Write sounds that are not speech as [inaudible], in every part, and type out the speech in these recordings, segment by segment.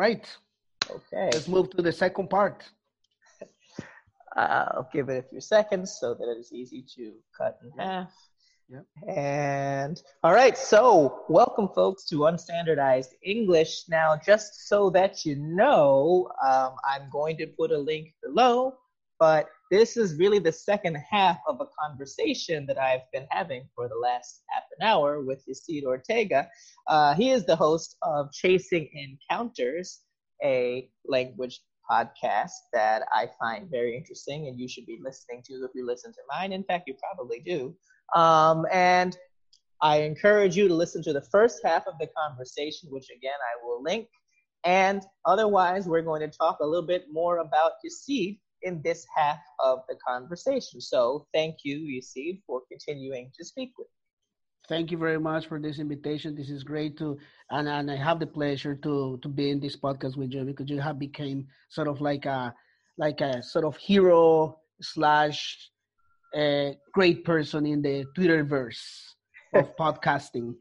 right. Okay. Let's move to the second part. Uh, I'll give it a few seconds so that it is easy to cut in half. Yep. And all right, so welcome, folks, to Unstandardized English. Now, just so that you know, um, I'm going to put a link below, but this is really the second half of a conversation that I've been having for the last half an hour with Yecid Ortega. Uh, he is the host of Chasing Encounters, a language podcast that I find very interesting and you should be listening to if you listen to mine. In fact, you probably do. Um, and I encourage you to listen to the first half of the conversation, which again I will link. And otherwise, we're going to talk a little bit more about Yecid in this half of the conversation. So thank you, Yecid, for continuing to speak with me. Thank you very much for this invitation. This is great to, and, and I have the pleasure to to be in this podcast with you because you have become sort of like a like a sort of hero slash a great person in the Twitterverse of [laughs] podcasting.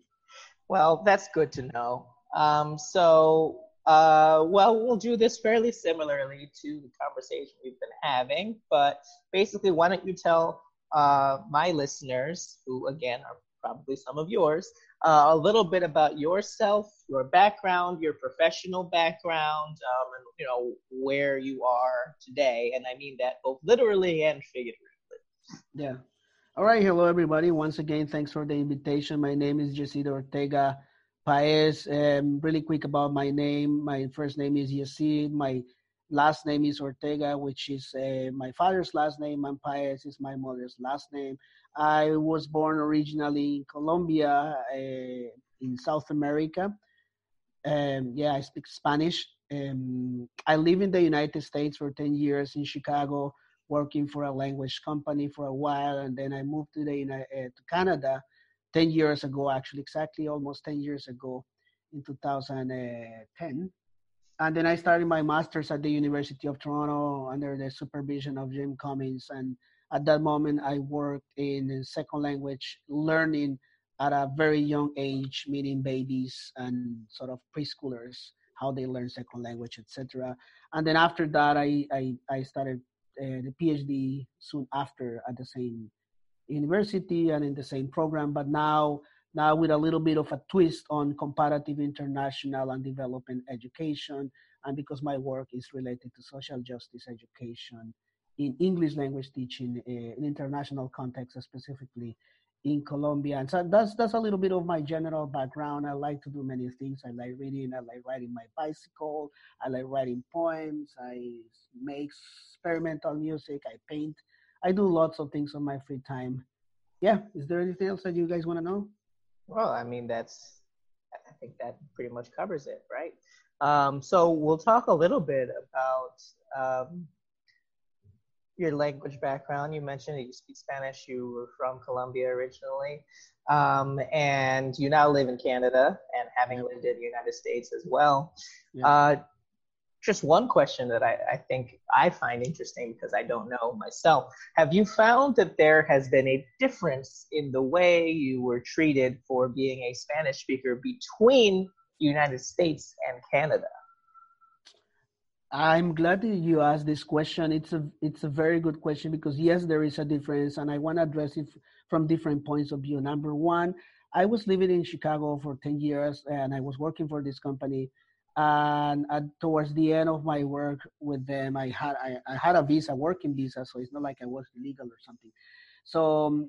Well, that's good to know. Um, so, uh, well, we'll do this fairly similarly to the conversation we've been having, but basically, why don't you tell uh, my listeners, who again are probably some of yours, uh, a little bit about yourself, your background, your professional background, um, and you know where you are today, and I mean that both literally and figuratively. Yeah. All right. Hello, everybody. Once again, thanks for the invitation. My name is Yecid Ortega Paez. Um, really quick about my name. My first name is Yecid. My last name is Ortega, which is uh, my father's last name, and Paez is my mother's last name. I was born originally in Colombia, uh, in South America. Um, yeah, I speak Spanish. Um, I live in the United States for 10 years in Chicago working for a language company for a while, and then I moved to the uh, to Canada ten years ago, actually exactly almost ten years ago, in 2010. And then I started my master's at the University of Toronto under the supervision of Jim Cummins. And at that moment, I worked in second language learning at a very young age, meeting babies and sort of preschoolers, how they learn second language, etc. And then after that, I, I, I started uh, the PhD soon after at the same university and in the same program, but now now with a little bit of a twist on comparative international and development education, and because my work is related to social justice education in English language teaching uh, in international context, specifically in Colombia. And so that's that's a little bit of my general background. I like to do many things. I like reading. I like riding my bicycle. I like writing poems. I make experimental music. I paint. I do lots of things on my free time. Yeah. Is there anything else that you guys want to know? Well, I mean that's. I think that pretty much covers it, right? Um, so we'll talk a little bit about um, your language background. You mentioned that you speak Spanish. You were from Colombia originally, um, and you now live in Canada, and having lived in the United States as well. Yeah. Uh, just one question that I, I think I find interesting because I don't know myself. Have you found that there has been a difference in the way you were treated for being a Spanish speaker between the United States and Canada? I'm glad that you asked this question. It's a it's a very good question because yes, there is a difference, and I want to address it from different points of view. Number one, I was living in Chicago for ten years, and I was working for this company. And at, towards the end of my work with them, I had I, I had a visa, working visa, so it's not like I was illegal or something. So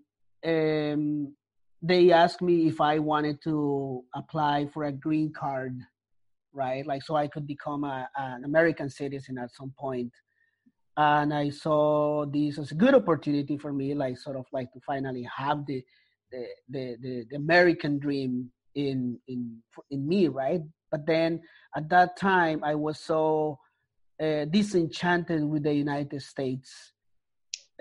um, they asked me if I wanted to apply for a green card right? Like, so I could become a, an American citizen at some point. And I saw this as a good opportunity for me, like, sort of like to finally have the, the, the, the, the American dream in, in, in me, right? But then at that time, I was so uh, disenchanted with the United States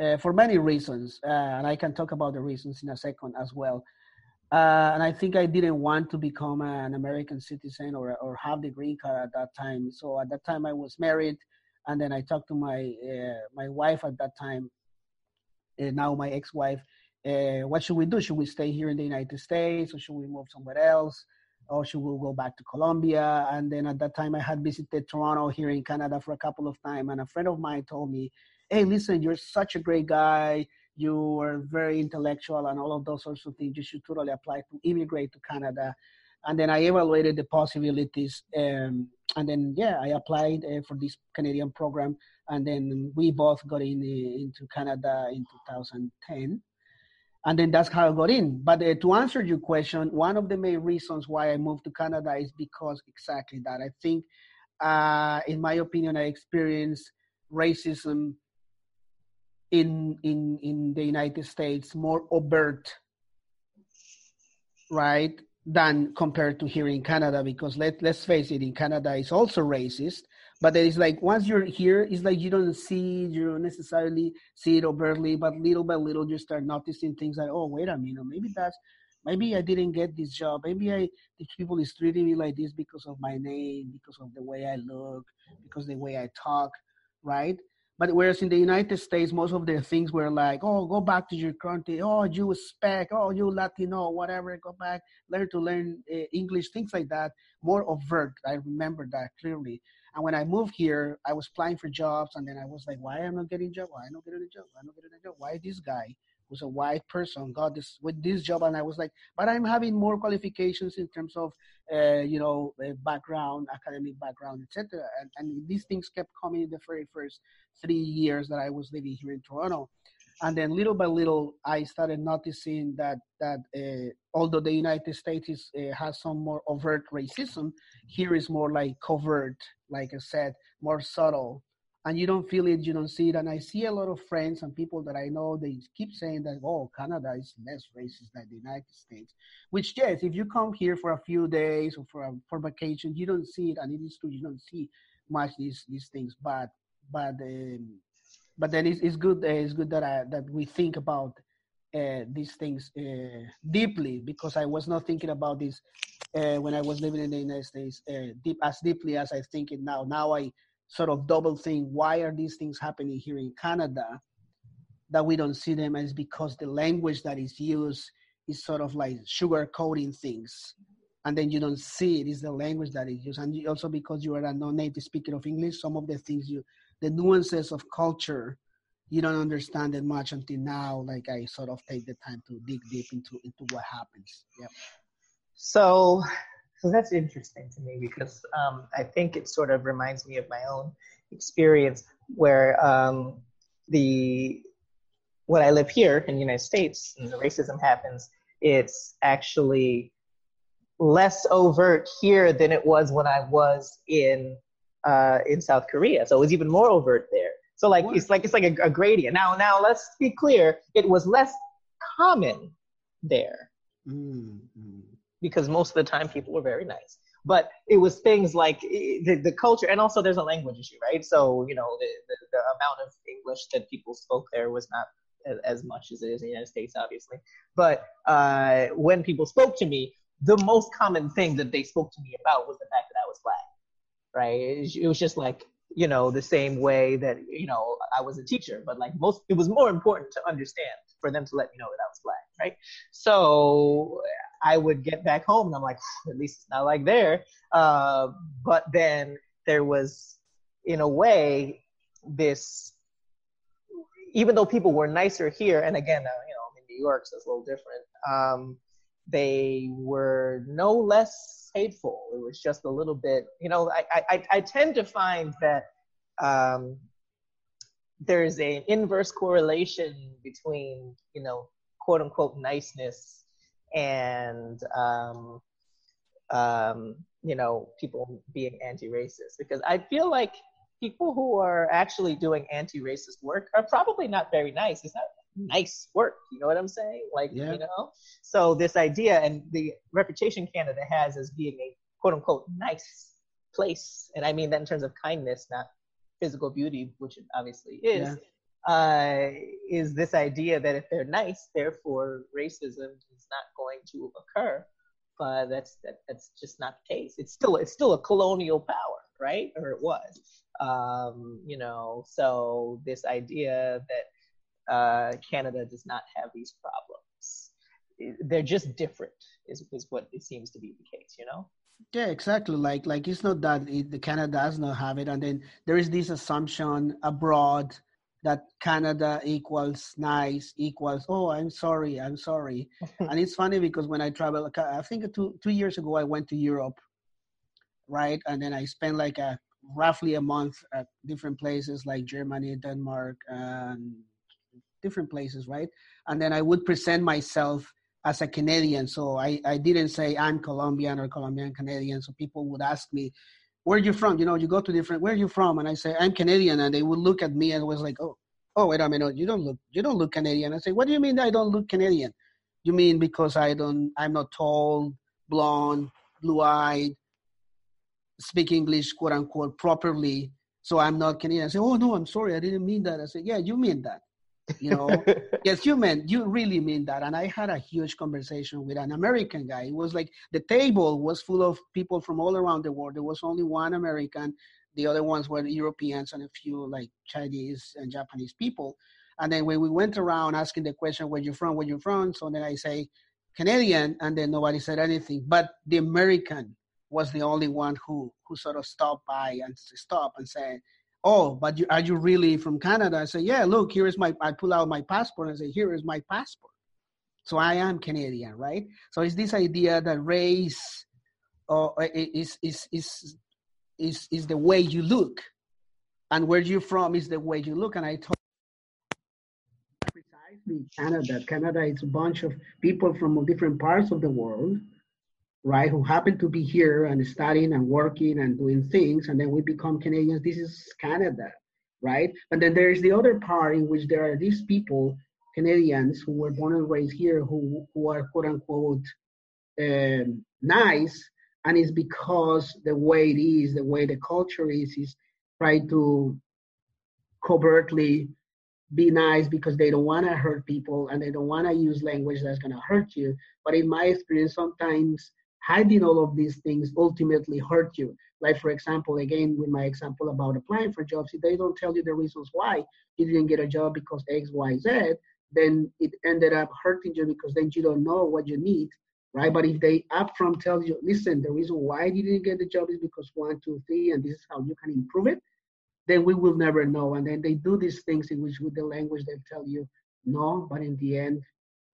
uh, for many reasons. Uh, and I can talk about the reasons in a second as well. Uh, and I think I didn't want to become an American citizen or or have the green card at that time. So at that time I was married, and then I talked to my my wife at that time, now my ex-wife. Uh, what should we do? Should we stay here in the United States or should we move somewhere else? Oh, she will go back to Colombia. And then at that time, I had visited Toronto here in Canada for a couple of times. And a friend of mine told me, hey, listen, you're such a great guy. You are very intellectual and all of those sorts of things. You should totally apply to immigrate to Canada. And then I evaluated the possibilities. Um, and then, yeah, I applied uh, for this Canadian program. And then we both got in uh, into Canada in 2010 and then that's how I got in. But uh, to answer your question, one of the main reasons why I moved to Canada is because exactly that. I think, uh, in my opinion, I experienced racism in in in the United States more overt, right, than compared to here in Canada. Because let let's face it, in Canada it's also racist, but it's like once you're here it's like you don't see you don't necessarily see it overtly but little by little you start noticing things like oh wait a minute maybe that's maybe i didn't get this job maybe i these people is treating me like this because of my name because of the way i look because the way i talk right but whereas in the United States, most of their things were like, oh, go back to your country. Oh, you spec. Oh, you Latino, whatever. Go back, learn to learn uh, English, things like that. More overt. I remember that clearly. And when I moved here, I was applying for jobs, and then I was like, why am I not getting a job? Why am I not getting a job? Why am I not getting a job? Why this guy who's a white person got this with this job? And I was like, but I'm having more qualifications in terms of, uh, you know, background, academic background, etc. And, and these things kept coming in the very first three years that I was living here in Toronto and then little by little i started noticing that that uh, although the united states is, uh, has some more overt racism here is more like covert like i said more subtle. And you don't feel it you don't see it. And i see a lot of friends and people that i know they keep saying that oh canada is less racist than the united states which yes if you come here for a few days or for a, for vacation you don't see it. And it is true you don't see much these these things. But but um, but then it's, it's good. Uh, it's good that I, that we think about uh, these things uh, deeply because I was not thinking about this when I was living in the United States deep as deeply as I think it now. Now I sort of double think: Why are these things happening here in Canada that we don't see them? It's because the language that is used is sort of like sugar coating things and then you don't see it is the language that is used and also because you are a non-native speaker of english some of the things you the nuances of culture you don't understand it much until now like i sort of take the time to dig deep into into what happens. Yeah so so that's interesting to me because um, i think it sort of reminds me of my own experience where um, the when i live here in the united states and the racism happens it's actually less overt here than it was when i was in uh, in South Korea. So it was even more overt there. So like what? it's like it's like a, a, gradient. Now now let's be clear. It was less common there mm-hmm. because most of the time people were very nice. But it was things like the, the culture, and also there's a language issue, right? So you know the, the, the amount of English that people spoke there was not as, as much as it is in the United States, obviously. But uh, when people spoke to me, the most common thing that they spoke to me about was the fact that I was black right? It was just like, you know, the same way that, you know, I was a teacher, but like most, it was more important to understand for them to let me know that I was black, right? So I would get back home and I'm like, at least it's not like there. Uh, but then there was, in a way, this, even though people were nicer here, and again, uh, you know, in New York, so it's a little different. Um, they were no less hateful. It was just a little bit, you know, I, I, I tend to find that um, there's an inverse correlation between, you know, quote unquote niceness and, um, um, you know, people being anti-racist. Because I feel like people who are actually doing anti-racist work are probably not very nice. It's not nice work. You know what I'm saying? Like, yeah. you know? So this idea and the reputation Canada has as being a quote unquote nice place, and I mean that in terms of kindness, not physical beauty, which it obviously is, yeah. uh, is this idea that if they're nice, therefore racism is not going to occur. But that's that, that's just not the case. It's still it's still a colonial power, right? Or it was. Um, you know, so this idea that uh, Canada does not have these problems. They're just different is, is what it seems to be the case you know? Yeah exactly. Like like it's not that it, the canada does not have it and then there is this assumption abroad that canada equals nice equals oh i'm sorry i'm sorry. [laughs] And it's funny because when i travel i think two two years ago i went to europe right? And then i spent like a roughly a month at different places like germany denmark and different places right and then i would present myself as a Canadian. So I, I didn't say I'm Colombian or Colombian Canadian. So people would ask me, where are you from? You know, you go to different, where are you from? And I say, I'm Canadian. And they would look at me and was like, oh, oh, wait a minute. You don't look, you don't look Canadian. I say, what do you mean I don't look Canadian? You mean because I don't, I'm not tall, blonde, blue eyed, speak English, quote unquote, properly. So I'm not Canadian. I say, oh, no, I'm sorry. I didn't mean that. I say, yeah, you mean that you know? [laughs] Yes you meant you really mean that. And i had a huge conversation with an american guy. It was like the table was full of people from all around the world. There was only one american. The other ones were europeans and a few like chinese and japanese people. And then when we went around asking the question where you from? Where you from? So then i say canadian. And then nobody said anything. But the american was the only one who who sort of stopped by and stopped and said oh, but you, are you really from Canada? I say, yeah, look, here is my, I pull out my passport and I say, here is my passport. So I am Canadian, right? So it's this idea that race uh, is, is, is, is, is the way you look. And where you're from is the way you look. And I told precisely Canada. Canada is a bunch of people from different parts of the world right, who happen to be here and studying and working and doing things, and then we become Canadians. This is Canada, right? And then there is the other part in which there are these people, Canadians, who were born and raised here, who who are quote unquote um, nice, and it's because the way it is, the way the culture is, is try to covertly be nice because they don't want to hurt people and they don't want to use language that's going to hurt you. But in my experience, sometimes hiding all of these things ultimately hurt you. Like, for example, again, with my example about applying for jobs, if they don't tell you the reasons why you didn't get a job because X, Y, Z, then it ended up hurting you because then you don't know what you need, right? But if they upfront tell you, listen, the reason why you didn't get the job is because one, two, three, and this is how you can improve it, then we will never know. And then they do these things in which with the language they tell you no, but in the end,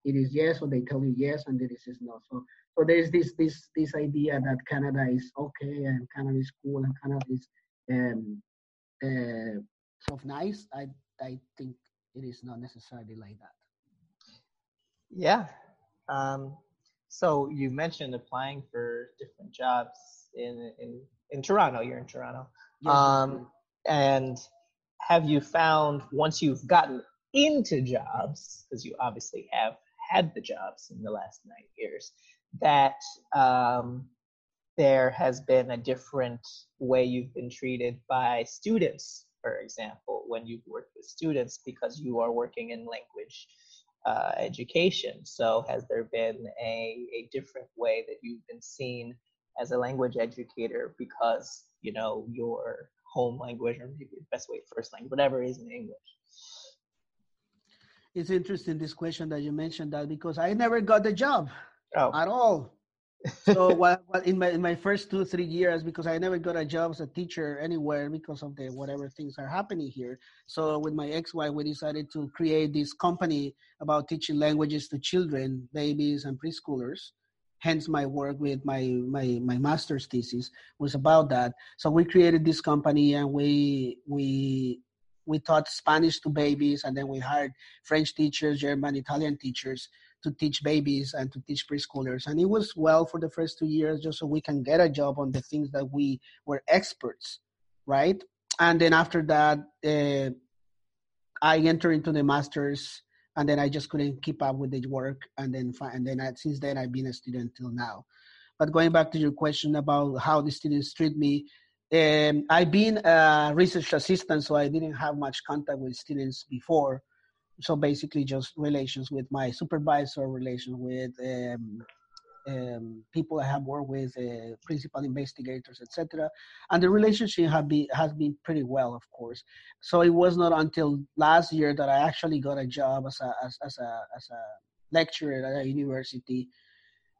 it is yes, or they tell you yes, and this is no. So so there's this this this idea that Canada is okay and Canada is cool and Canada is um, uh, sort of nice. I I think it is not necessarily like that. Yeah. Um, so you mentioned applying for different jobs in in in Toronto. You're in Toronto. Yes, um, and have you found once you've gotten into jobs, because you obviously have had the jobs in the last nine years, that um, there has been a different way you've been treated by students, for example, when you've worked with students because you are working in language uh, education. So, has there been a, a different way that you've been seen as a language educator because you know your home language or maybe the best way first language, whatever is in English? It's interesting this question that you mentioned that because I never got the job oh. at all. so [laughs] what, what, in my in my first two three years because I never got a job as a teacher anywhere because of the whatever things are happening here. So with my ex-wife, we decided to create this company about teaching languages to children, babies, and preschoolers. Hence, my work with my my my master's thesis was about that. So we created this company, and we we we taught Spanish to babies, and then we hired French teachers, German, Italian teachers to teach babies and to teach preschoolers. And it was well for the first two years just so we can get a job on the things that we were experts, right? And then after that, uh, I entered into the master's and then I just couldn't keep up with the work. And then, and then I, since then, I've been a student till now. But going back to your question about how the students treat me, um, I've been a research assistant, so I didn't have much contact with students before so basically just relations with my supervisor, relations with um, um, people I have worked with, uh, principal investigators, etc. And the relationship have been, has been pretty well, of course. So it was not until last year that I actually got a job as a as, as a as a lecturer at a university.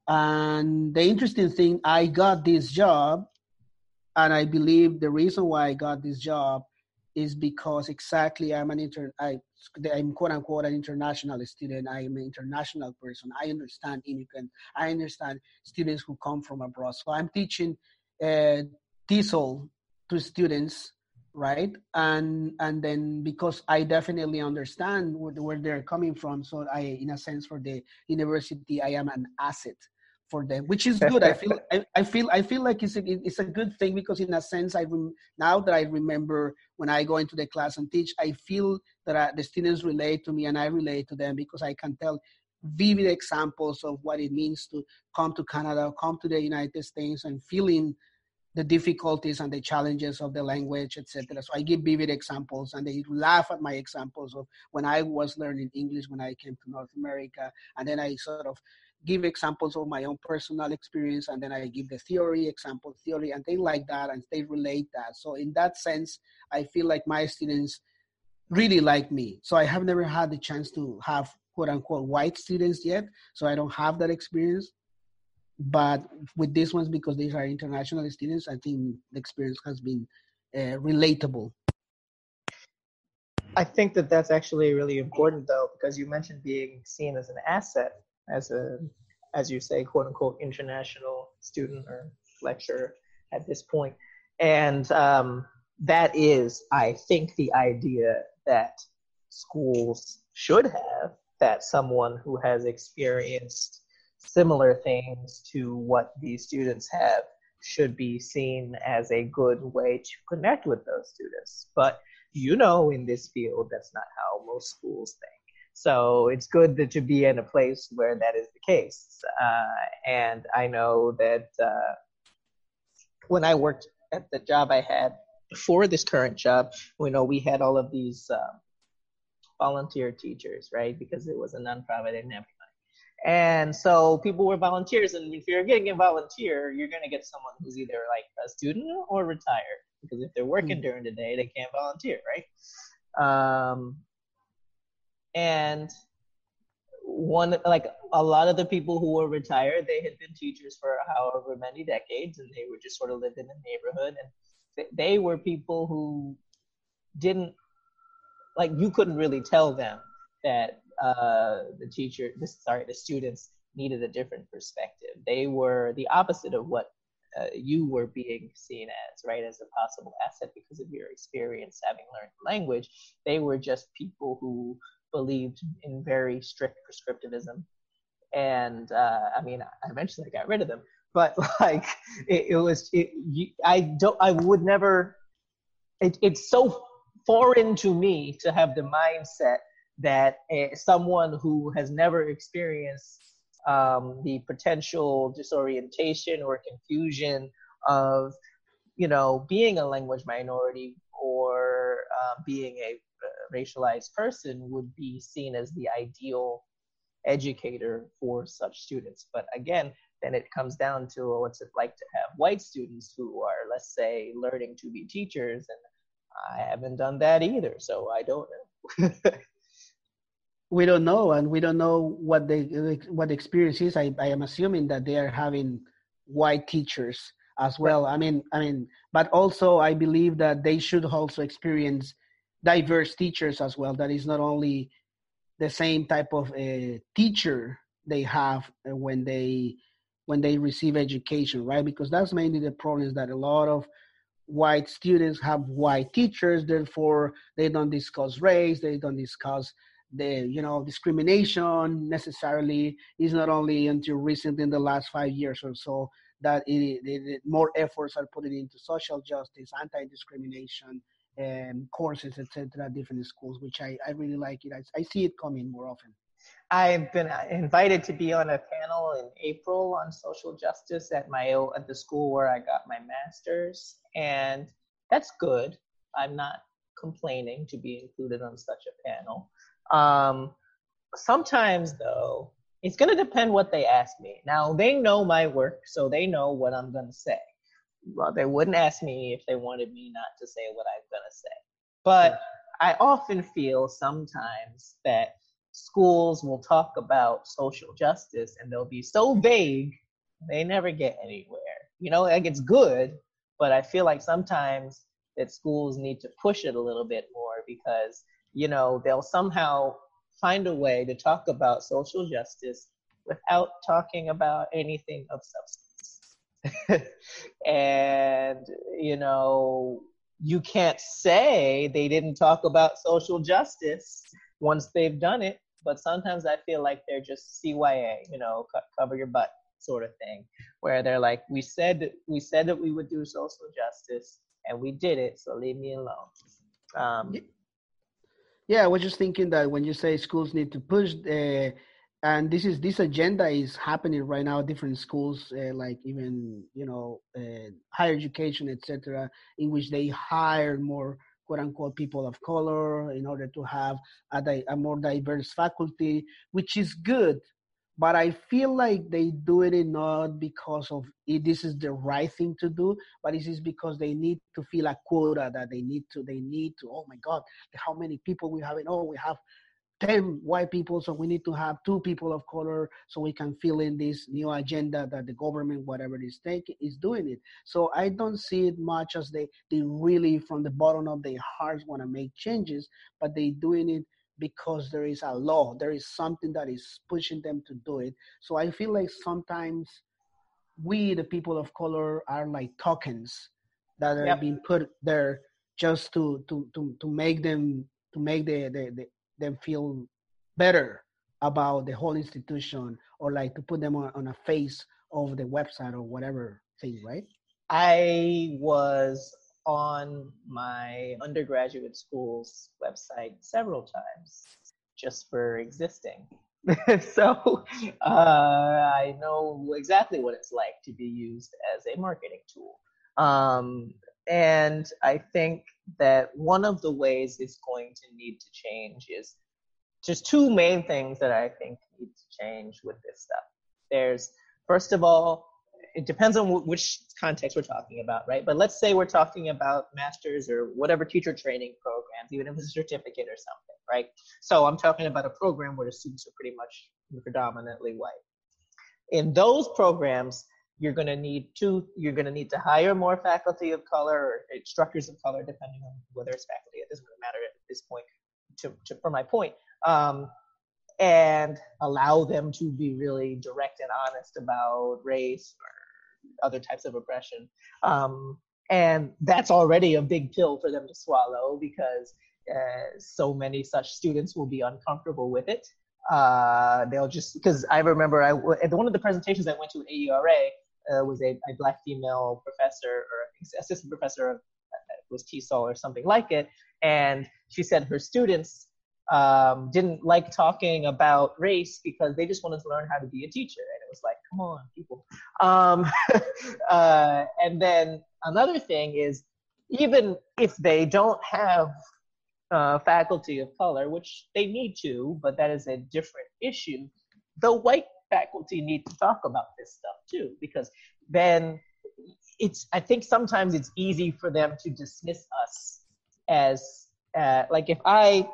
And the interesting thing, I got this job, and I believe the reason why I got this job is because exactly I'm an inter I I'm quote unquote an international student. I am an international person. I understand immigrant. I understand students who come from abroad. So I'm teaching uh, TESOL to students, right? And and then because I definitely understand where, where they're coming from, so I, in a sense, for the university, I am an asset for them, which is good. I feel [laughs] I, I, feel I feel like it's a it's a good thing because in a sense I rem, now that I remember when I go into the class and teach, I feel that I, the students relate to me and I relate to them because I can tell vivid examples of what it means to come to Canada, come to the United States, and feeling the difficulties and the challenges of the language, etc. So I give vivid examples, and they laugh at my examples of when I was learning English when I came to North America, and then I sort of give examples of my own personal experience and then I give the theory, example theory, and they like that and they relate that. So in that sense, I feel like my students really like me. So I have never had the chance to have quote unquote white students yet. So I don't have that experience. But with these ones, because these are international students, I think the experience has been uh, relatable. I think that that's actually really important though, because you mentioned being seen as an asset as a, as you say, quote unquote, international student or lecturer at this. And um, that is, I think, the idea that schools should have that someone who has experienced similar things to what these students have should be seen as a good way to connect with those students. But you know, in this field, that's not how most schools think. So it's good that to be in a place where that is the case. Uh, and I know that uh, when I worked at the job I had before this current job, you know, we had all of these um, volunteer teachers, right? Because it was a nonprofit and everything. And so people were volunteers, and if you're getting a volunteer, you're going to get someone who's either like a student or retired. Because if they're working mm-hmm. during the day, they can't volunteer, right? Um, and one like a lot of the people who were retired they had been teachers for however many decades and they were just sort of lived in the neighborhood. And they were people who didn't like you couldn't really tell them that uh, the teacher sorry the students needed a different perspective. They were the opposite of what uh, you were being seen as right as a possible asset because of your experience having learned the language. They were just people who believed in very strict prescriptivism. And uh, I mean, eventually I got rid of them, but [laughs] like it, it was, it, you, I don't, I would never. It, it's so foreign to me to have the mindset that someone who has never experienced um, the potential disorientation or confusion of, you know, being a language minority or uh, being a racialized person would be seen as the ideal educator for such students. But again, then it comes down to well, what's it like to have white students who are, let's say, learning to be teachers, and I haven't done that either, so I don't know. we don't know, and we don't know what the what the experience is. I, I am assuming that they are having white teachers as well. Right. I mean, I mean, but also I believe that they should also experience diverse teachers as well. That is not only the same type of uh, teacher they have when they when they receive education, right? Because that's mainly the problem is that a lot of white students have white teachers, therefore they don't discuss race, they don't discuss the you know discrimination necessarily. Is not only until recently in the last five years or so that it, it, it, more efforts are put into social justice, anti-discrimination, um, courses, etc., different schools, which I, I really like it. I, I see it coming more often. I've been invited to be on a panel in April on social justice at my at the school where I got my master's, and that's good. I'm not complaining to be included on such a panel. Um, sometimes though, it's going to depend what they ask me. Now they know my work, so they know what I'm going to say well, they wouldn't ask me if they wanted me not to say what I'm gonna say. But I often feel sometimes that schools will talk about social justice and they'll be so vague, they never get anywhere. You know, like it's good, but I feel like sometimes that schools need to push it a little bit more because, you know, they'll somehow find a way to talk about social justice without talking about anything of substance. [laughs] and, you know, you can't say they didn't talk about social justice once they've done it, but sometimes I feel like they're just CYA, you know, cover your butt sort of thing, where they're like, we said we said that we would do social justice, and we did it, so leave me alone. Um, yeah, I was just thinking that when you say schools need to push, uh, and this is this agenda is happening right now different schools, uh, like even you know uh, higher education, etc., in which they hire more quote unquote people of color in order to have a, di- a more diverse faculty, which is good but I feel like they do it not because of it, this is the right thing to do, but this is because they need to feel a quota that they need to. They need to. Oh my God, how many people we have? Oh, we have ten white people, so we need to have two people of color, so we can fill in this new agenda that the government, whatever it is taking, is doing it. So I don't see it much as they they really from the bottom of their hearts want to make changes, but they doing it because there is a law there is something that is pushing them to do it so i feel like sometimes we the people of color are like tokens that are yep. being put there just to to to, to make them to make the, the, the, them feel better about the whole institution or like to put them on, on a face of the website or whatever thing right i was on my undergraduate school's website several times just for existing. [laughs] so uh, I know exactly what it's like to be used as a marketing tool. Um, and I think that one of the ways it's going to need to change is just two main things that I think need to change with this stuff. There's, first of all, it depends on w- which context we're talking about, right? But let's say we're talking about masters or whatever teacher training programs, even if it's a certificate or something, right? So I'm talking about a program where the students are pretty much predominantly white. In those programs, you're going to need to you're going to need to hire more faculty of color or instructors of color, depending on whether it's faculty. It doesn't really matter at this point. To, to for my point, um, and allow them to be really direct and honest about race or other types of oppression. Um, and that's already a big pill for them to swallow because uh, so many such students will be uncomfortable with it. Uh, they'll just because I remember I at one of the presentations I went to at AERA uh, was a, a, black female professor or assistant professor of uh, was TESOL or something like it, and she said her students um, didn't like talking about race because they just wanted to learn how to be a teacher. And it was like, come on, people. Um, [laughs] uh, and then another thing is, even if they don't have uh, faculty of color, which they need to, but that is a different issue, the white faculty need to talk about this stuff too, because then it's, I think sometimes it's easy for them to dismiss us as, uh, like if I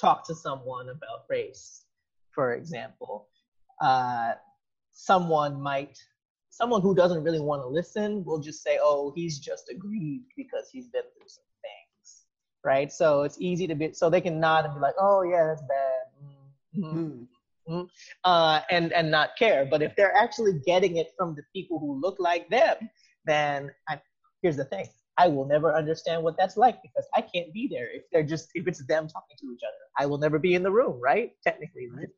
talk to someone about race, for example, uh, someone might, someone who doesn't really want to listen will just say, oh, he's just aggrieved because he's been through some things, right? So it's easy to be, so they can nod and be like, oh, yeah, that's bad. Mm-hmm. Mm-hmm. Uh, and and not care. But if they're actually getting it from the people who look like them, then I, here's the thing: I will never understand what that's like because I can't be there if they're just if it's them talking to each other. I will never be in the room, right? Technically, right?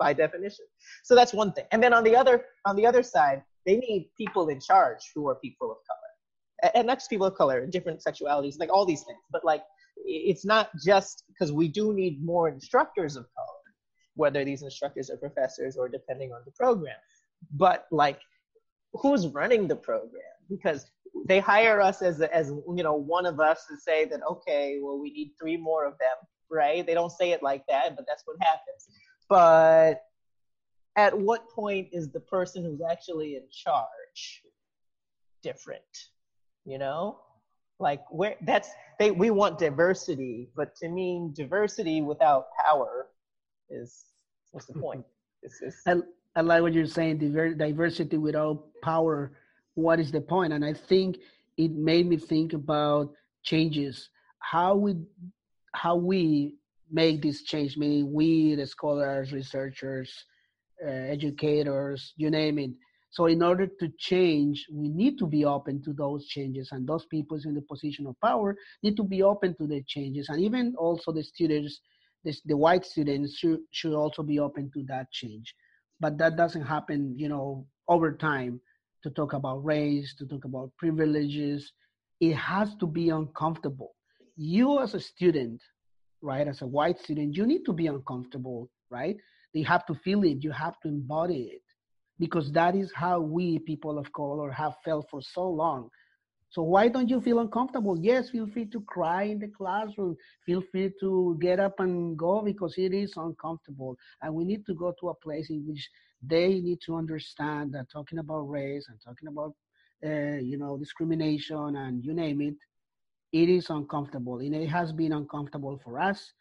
by definition. So that's one thing. And then on the other on the other side, they need people in charge who are people of color, and not just people of color, and different sexualities, like all these things. But like, it's not just because we do need more instructors of color, whether these instructors are professors or depending on the program. But like, who's running the program? Because they hire us as as you know one of us to say that okay well we need three more of them right they don't say it like that but that's what happens but at what point is the person who's actually in charge different you know like where that's they we want diversity but to mean diversity without power is what's the point? It's, it's, I, I like what you're saying. Diversity without power. What is the point? And I think it made me think about changes. How we how we make this change, meaning we, the scholars, researchers, uh, educators, you name it. So in order to change, we need to be open to those changes, and those people in the position of power need to be open to the changes, and even also the students, this, the white students should should also be open to that change. But that doesn't happen, you know, over time. To talk about race, to talk about privileges, it has to be uncomfortable. You as a student, right, as a white student, you need to be uncomfortable, right? You have to feel it, you have to embody it because that is how we people of color have felt for so long so why don't you feel uncomfortable? Yes feel free to cry in the classroom. Feel free to get up and go because it is uncomfortable. And we need to go to a place in which they need to understand that talking about race and talking about uh, you know discrimination and you name it it is uncomfortable. And it has been uncomfortable for us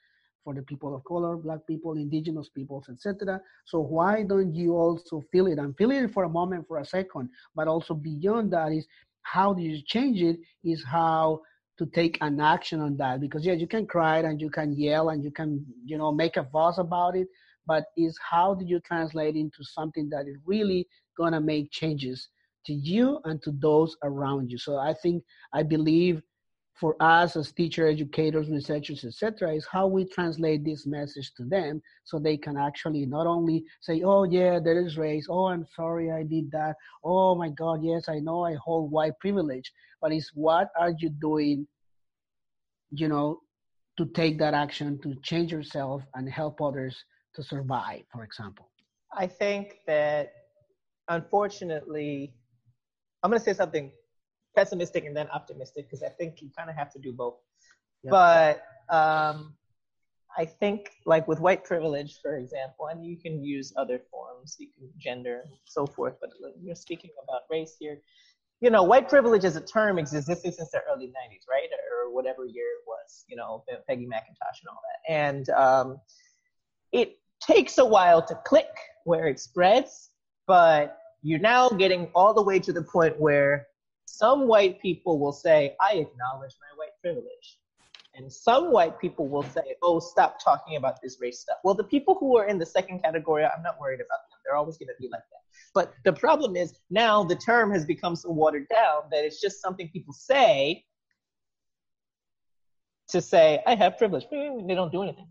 for the people of color, black people, indigenous peoples, etc. So why don't you also feel it? And feel it for a moment, for a second, but also beyond that is how do you change it is how to take an action on that. Because yeah you can cry and you can yell and you can you know make a fuss about it but is how do you translate into something that is really gonna make changes to you and to those around you. So i think i believe for us as teacher educators researchers etc is how we translate this message to them so they can actually not only say oh yeah there is race. Oh i'm sorry i did that. Oh my god yes i know i hold white privilege. But it's what are you doing you know to take that action to change yourself and help others to survive for example? I think that unfortunately i'm going to say something pessimistic and then optimistic because I think you kind of have to do both. Yep. But um, I think, like with white privilege, for example, and you can use other forms, you can gender, and so forth. But you're speaking about race here. You know, white privilege as a term existed since the early '90s, right, or whatever year it was. You know, Peggy McIntosh and all that, and um, it takes a while to click where it spreads, but you're now getting all the way to the point where some white people will say, I acknowledge my white privilege. And some white people will say, oh, stop talking about this race stuff. Well, the people who are in the second category, I'm not worried about them. They're always going to be like that. But the problem is now the term has become so watered down that it's just something people say to say, I have privilege. They don't do anything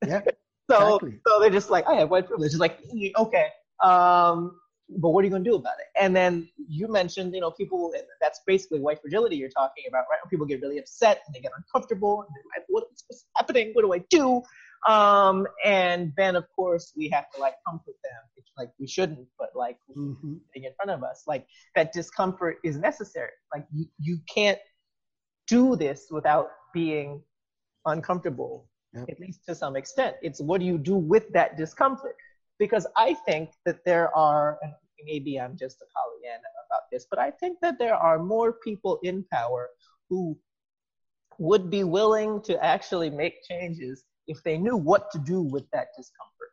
about it. Yeah. [laughs] so, exactly. so they're just like, I have white privilege. It's like, okay. Um, but what are you going to do about it? And then you mentioned, you know, people, that's basically white fragility you're talking about, right? People get really upset and they get uncomfortable and they're like, what's, what's happening? What do I do? Um, and then of course we have to like comfort them. It's like we shouldn't, but like mm-hmm. in front of us, like that discomfort is necessary. Like you, you can't do this without being uncomfortable, yep. at least to some extent. It's what do you do with that discomfort? Because I think that there are, and maybe I'm just a Pollyanna about this, but I think that there are more people in power who would be willing to actually make changes if they knew what to do with that discomfort.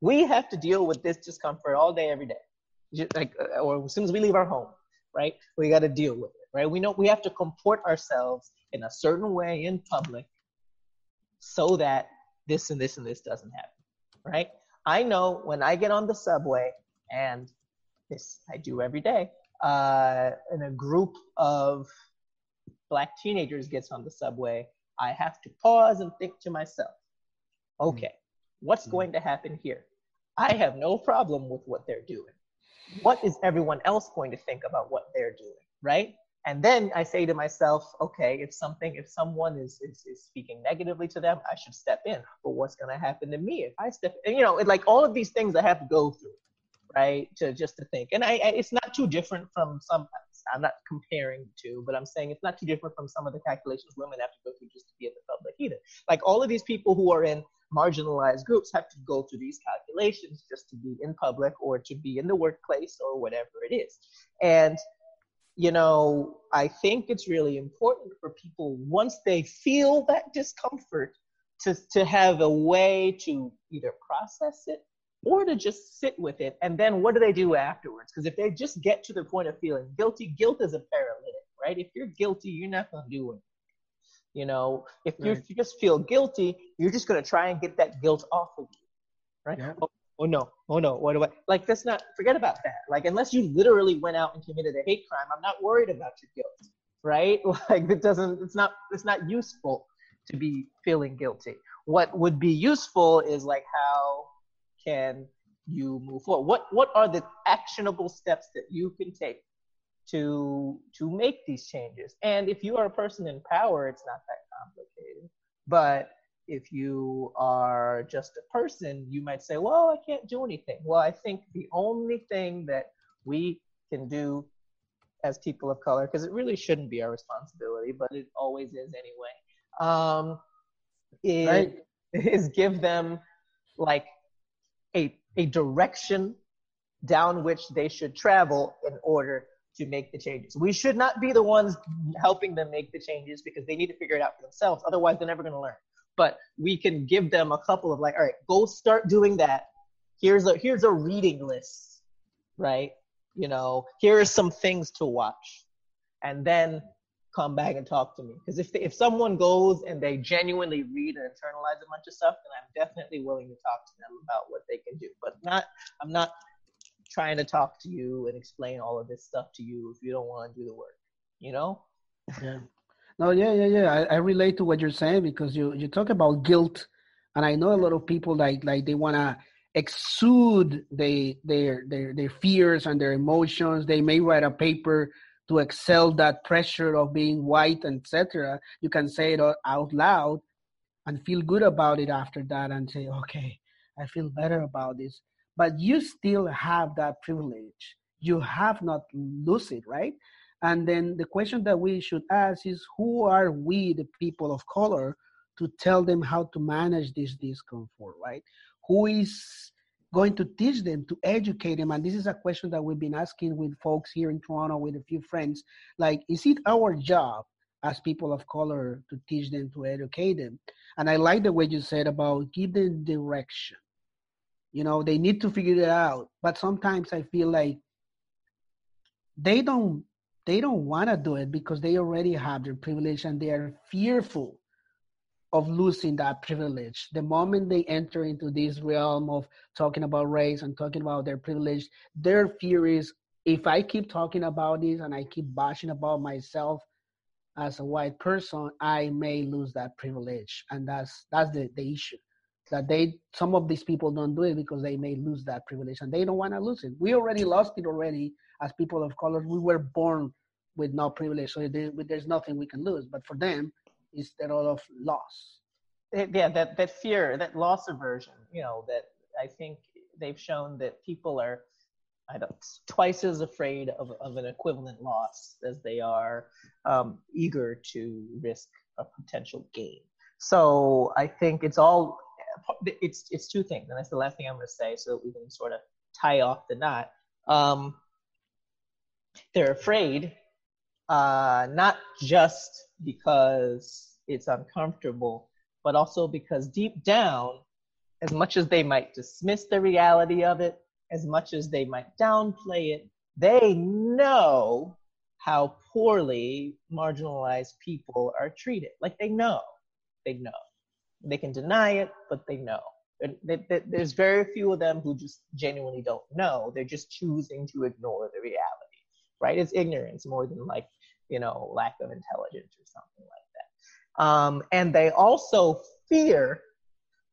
We have to deal with this discomfort all day, every day, like, uh, or as soon as we leave our home, right? We got to deal with it, right? We know we have to comport ourselves in a certain way in public so that this and this and this doesn't happen, right? I know when I get on the subway, and this I do every day, uh, and a group of black teenagers gets on the subway, I have to pause and think to myself, okay, what's mm-hmm. going to happen here? I have no problem with what they're doing. What is everyone else going to think about what they're doing, right? And then I say to myself, okay, if something, if someone is, is, is speaking negatively to them, I should step in. But what's going to happen to me if I step in? You know, it, like all of these things I have to go through, right? To just to think. And I, I, it's not too different from some, I'm not comparing to, but I'm saying it's not too different from some of the calculations women have to go through just to be in the public either. Like all of these people who are in marginalized groups have to go through these calculations just to be in public or to be in the workplace or whatever it is. And you know, I think it's really important for people once they feel that discomfort to to have a way to either process it or to just sit with it. And then what do they do afterwards? Because if they just get to the point of feeling guilty guilt is a paralytic right? If you're guilty you're not going to do it. You know if, right. you just feel guilty you're just going to try and get that guilt off of you right? Yeah. Oh, no oh no what do i like that's not forget about that like unless you literally went out and committed a hate crime i'm not worried about your guilt right [laughs] like it doesn't it's not it's not useful to be feeling guilty what would be useful is like how can you move forward? What what are the actionable steps that you can take to to make these changes? And if you are a person in power, it's not that complicated. But if you are just a person, you might say, "Well, I can't do anything." Well, I think the only thing that we can do as people of color, because it really shouldn't be our responsibility, but it always is anyway, um, is, right. [laughs] is give them like a, a direction down which they should travel in order to make the changes. We should not be the ones helping them make the changes because they need to figure it out for themselves. Otherwise, they're never going to learn. But we can give them a couple of like, all right, go start doing that. Here's a here's a reading list, right? You know, here are some things to watch, and then come back and talk to me. Because if they, if someone goes and they genuinely read and internalize a bunch of stuff, then I'm definitely willing to talk to them about what they can do. But not I'm not trying to talk to you and explain all of this stuff to you if you don't want to do the work. You know? Yeah. No, yeah, yeah, yeah. I, I relate to what you're saying because you you talk about guilt, and I know a lot of people like like they wanna exude they their their their fears and their emotions. They may write a paper to excel that pressure of being white, etc. You can say it out loud and feel good about it after that and say, okay, I feel better about this. But you still have that privilege. You have not lose it, right? And then the question that we should ask is who are we, the people of color, to tell them how to manage this discomfort, right? Who is going to teach them, to educate them? And this is a question that we've been asking with folks here in Toronto with a few friends. Like, is it our job as people of color to teach them, to educate them? And I like the way you said about give them direction. You know, they need to figure it out. But sometimes I feel like they don't they don't want to do it because they already have their privilege and they are fearful of losing that privilege. The moment they enter into this realm of talking about race and talking about their privilege, their fear is if I keep talking about this and I keep bashing about myself as a white person, I may lose that privilege. And that's that's the, the issue. That they some of these people don't do it because they may lose that privilege and they don't want to lose it. We already lost it already as people of color. We were born with no privilege, so there's nothing we can lose. But for them, it's that all of loss. Yeah, that that fear, that loss aversion. You know, that I think they've shown that people are I don't, twice as afraid of, of an equivalent loss as they are um, eager to risk a potential gain. So I think it's all it's it's two things, and that's the last thing I'm going to say, so that we can sort of tie off the knot. Um, they're afraid, uh, not just because it's uncomfortable, but also because deep down, as much as they might dismiss the reality of it, as much as they might downplay it, they know how poorly marginalized people are treated. Like they know, they know. They can deny it, but they know. There's very few of them who just genuinely don't know. They're just choosing to ignore the reality, right? It's ignorance more than like, you know, lack of intelligence or something like that. um, and they also fear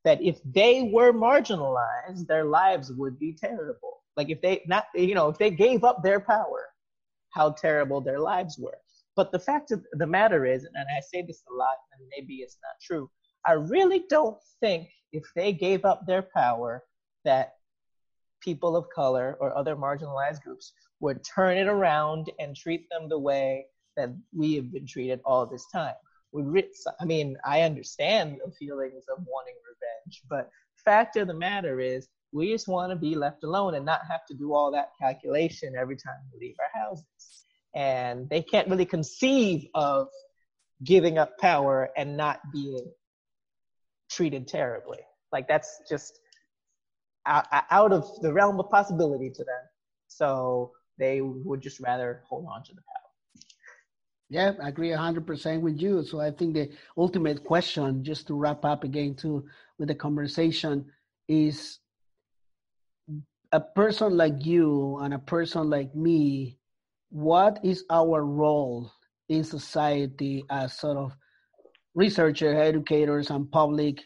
that if they were marginalized, their lives would be terrible. Like if they not, you know, if they gave up their power, how terrible their lives were. But the fact of the matter is, and I say this a lot, and maybe it's not true, I really don't think if they gave up their power that people of color or other marginalized groups would turn it around and treat them the way that we have been treated all this time we I mean, I understand the feelings of wanting revenge, but fact of the matter is, we just want to be left alone and not have to do all that calculation every time we leave our houses. And they can't really conceive of giving up power and not being treated terribly. Like that's just out of the realm of possibility to them. So they would just rather hold on to the power. Yeah, I agree 100% with you. So I think the ultimate question, just to wrap up again too with the conversation, is a person like you and a person like me, what is our role in society as sort of researchers, educators, and public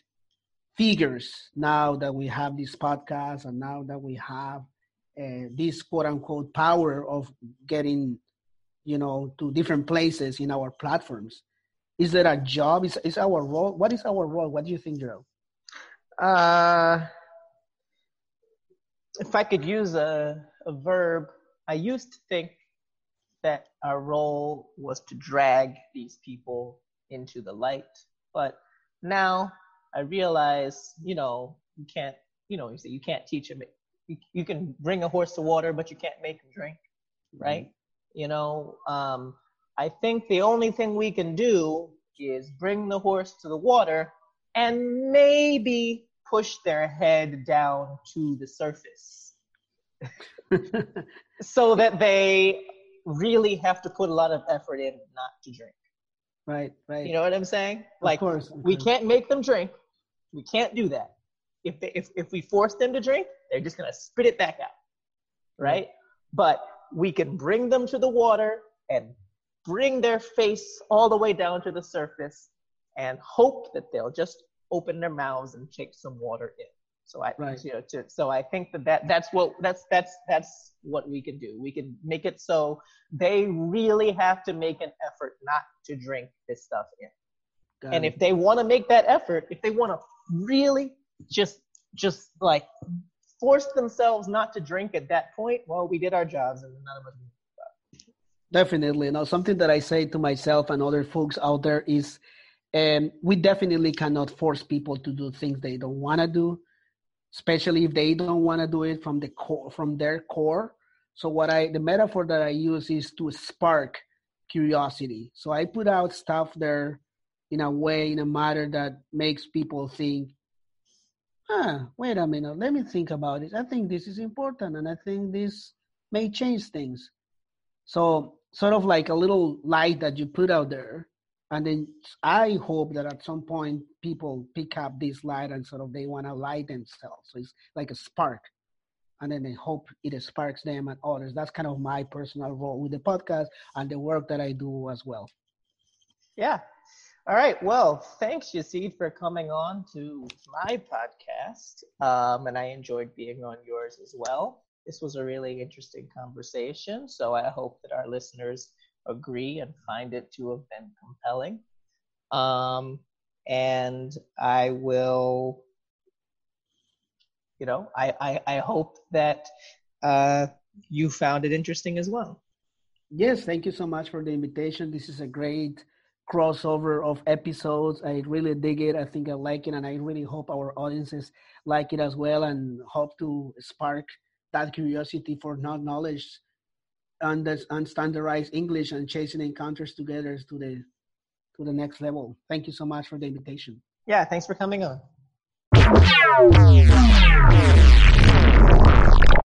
figures now that we have this podcast and now that we have uh, this quote unquote power of getting you know to different places in our platforms is there a job is, is our role what is our role what do you think Gerald? uh if i could use a, a verb i used to think that our role was to drag these people into the light but now I realize, you know, you can't, you know, you say you can't teach him. You, you can bring a horse to water, but you can't make him drink, mm-hmm. right? Mm-hmm. You know, um, I think the only thing we can do is bring the horse to the water and maybe push their head down to the surface [laughs] so that they really have to put a lot of effort in not to drink. Right, right. You know what I'm saying? Like, of course, we can't make them drink, we can't do that. If, they, if, if we force them to drink, they're just going to spit it back out, mm-hmm. right? But we can bring them to the water and bring their face all the way down to the surface and hope that they'll just open their mouths and take some water in. So I, right. you know, to, so I think that, that that's what that's that's that's what we can do. We can make it so they really have to make an effort not to drink this stuff in. Got and it. if they want to make that effort, if they want to really just just like force themselves not to drink at that point, well, we did our jobs and none of us Definitely. Now, something that I say to myself and other folks out there is um, we definitely cannot force people to do things they don't want to do, especially if they don't want to do it from the core, from their core. So what I, the metaphor that I use is to spark curiosity. So I put out stuff there in a way, in a matter that makes people think, ah, wait a minute, let me think about it. I think this is important and I think this may change things. So, sort of like a little light that you put out there. And then I hope that at some point people pick up this light and sort of they want to light themselves. So it's like a spark. And then they hope it sparks them and others. That's kind of my personal role with the podcast and the work that I do as well. Yeah, all right. Well, thanks, Yecid, for coming on to my podcast. Um, and I enjoyed being on yours as well. This was a really interesting conversation. So I hope that our listeners agree and find it to have been compelling. Um, and I will, you know, I, I, I hope that uh, you found it interesting as well. Yes, thank you so much for the invitation. This is a great crossover of episodes. I really dig it. I think I like it, and I really hope our audiences like it as well, and hope to spark that curiosity for not knowledge and and standardized English and chasing encounters together to the to the next level. Thank you so much for the invitation. Yeah, thanks for coming on.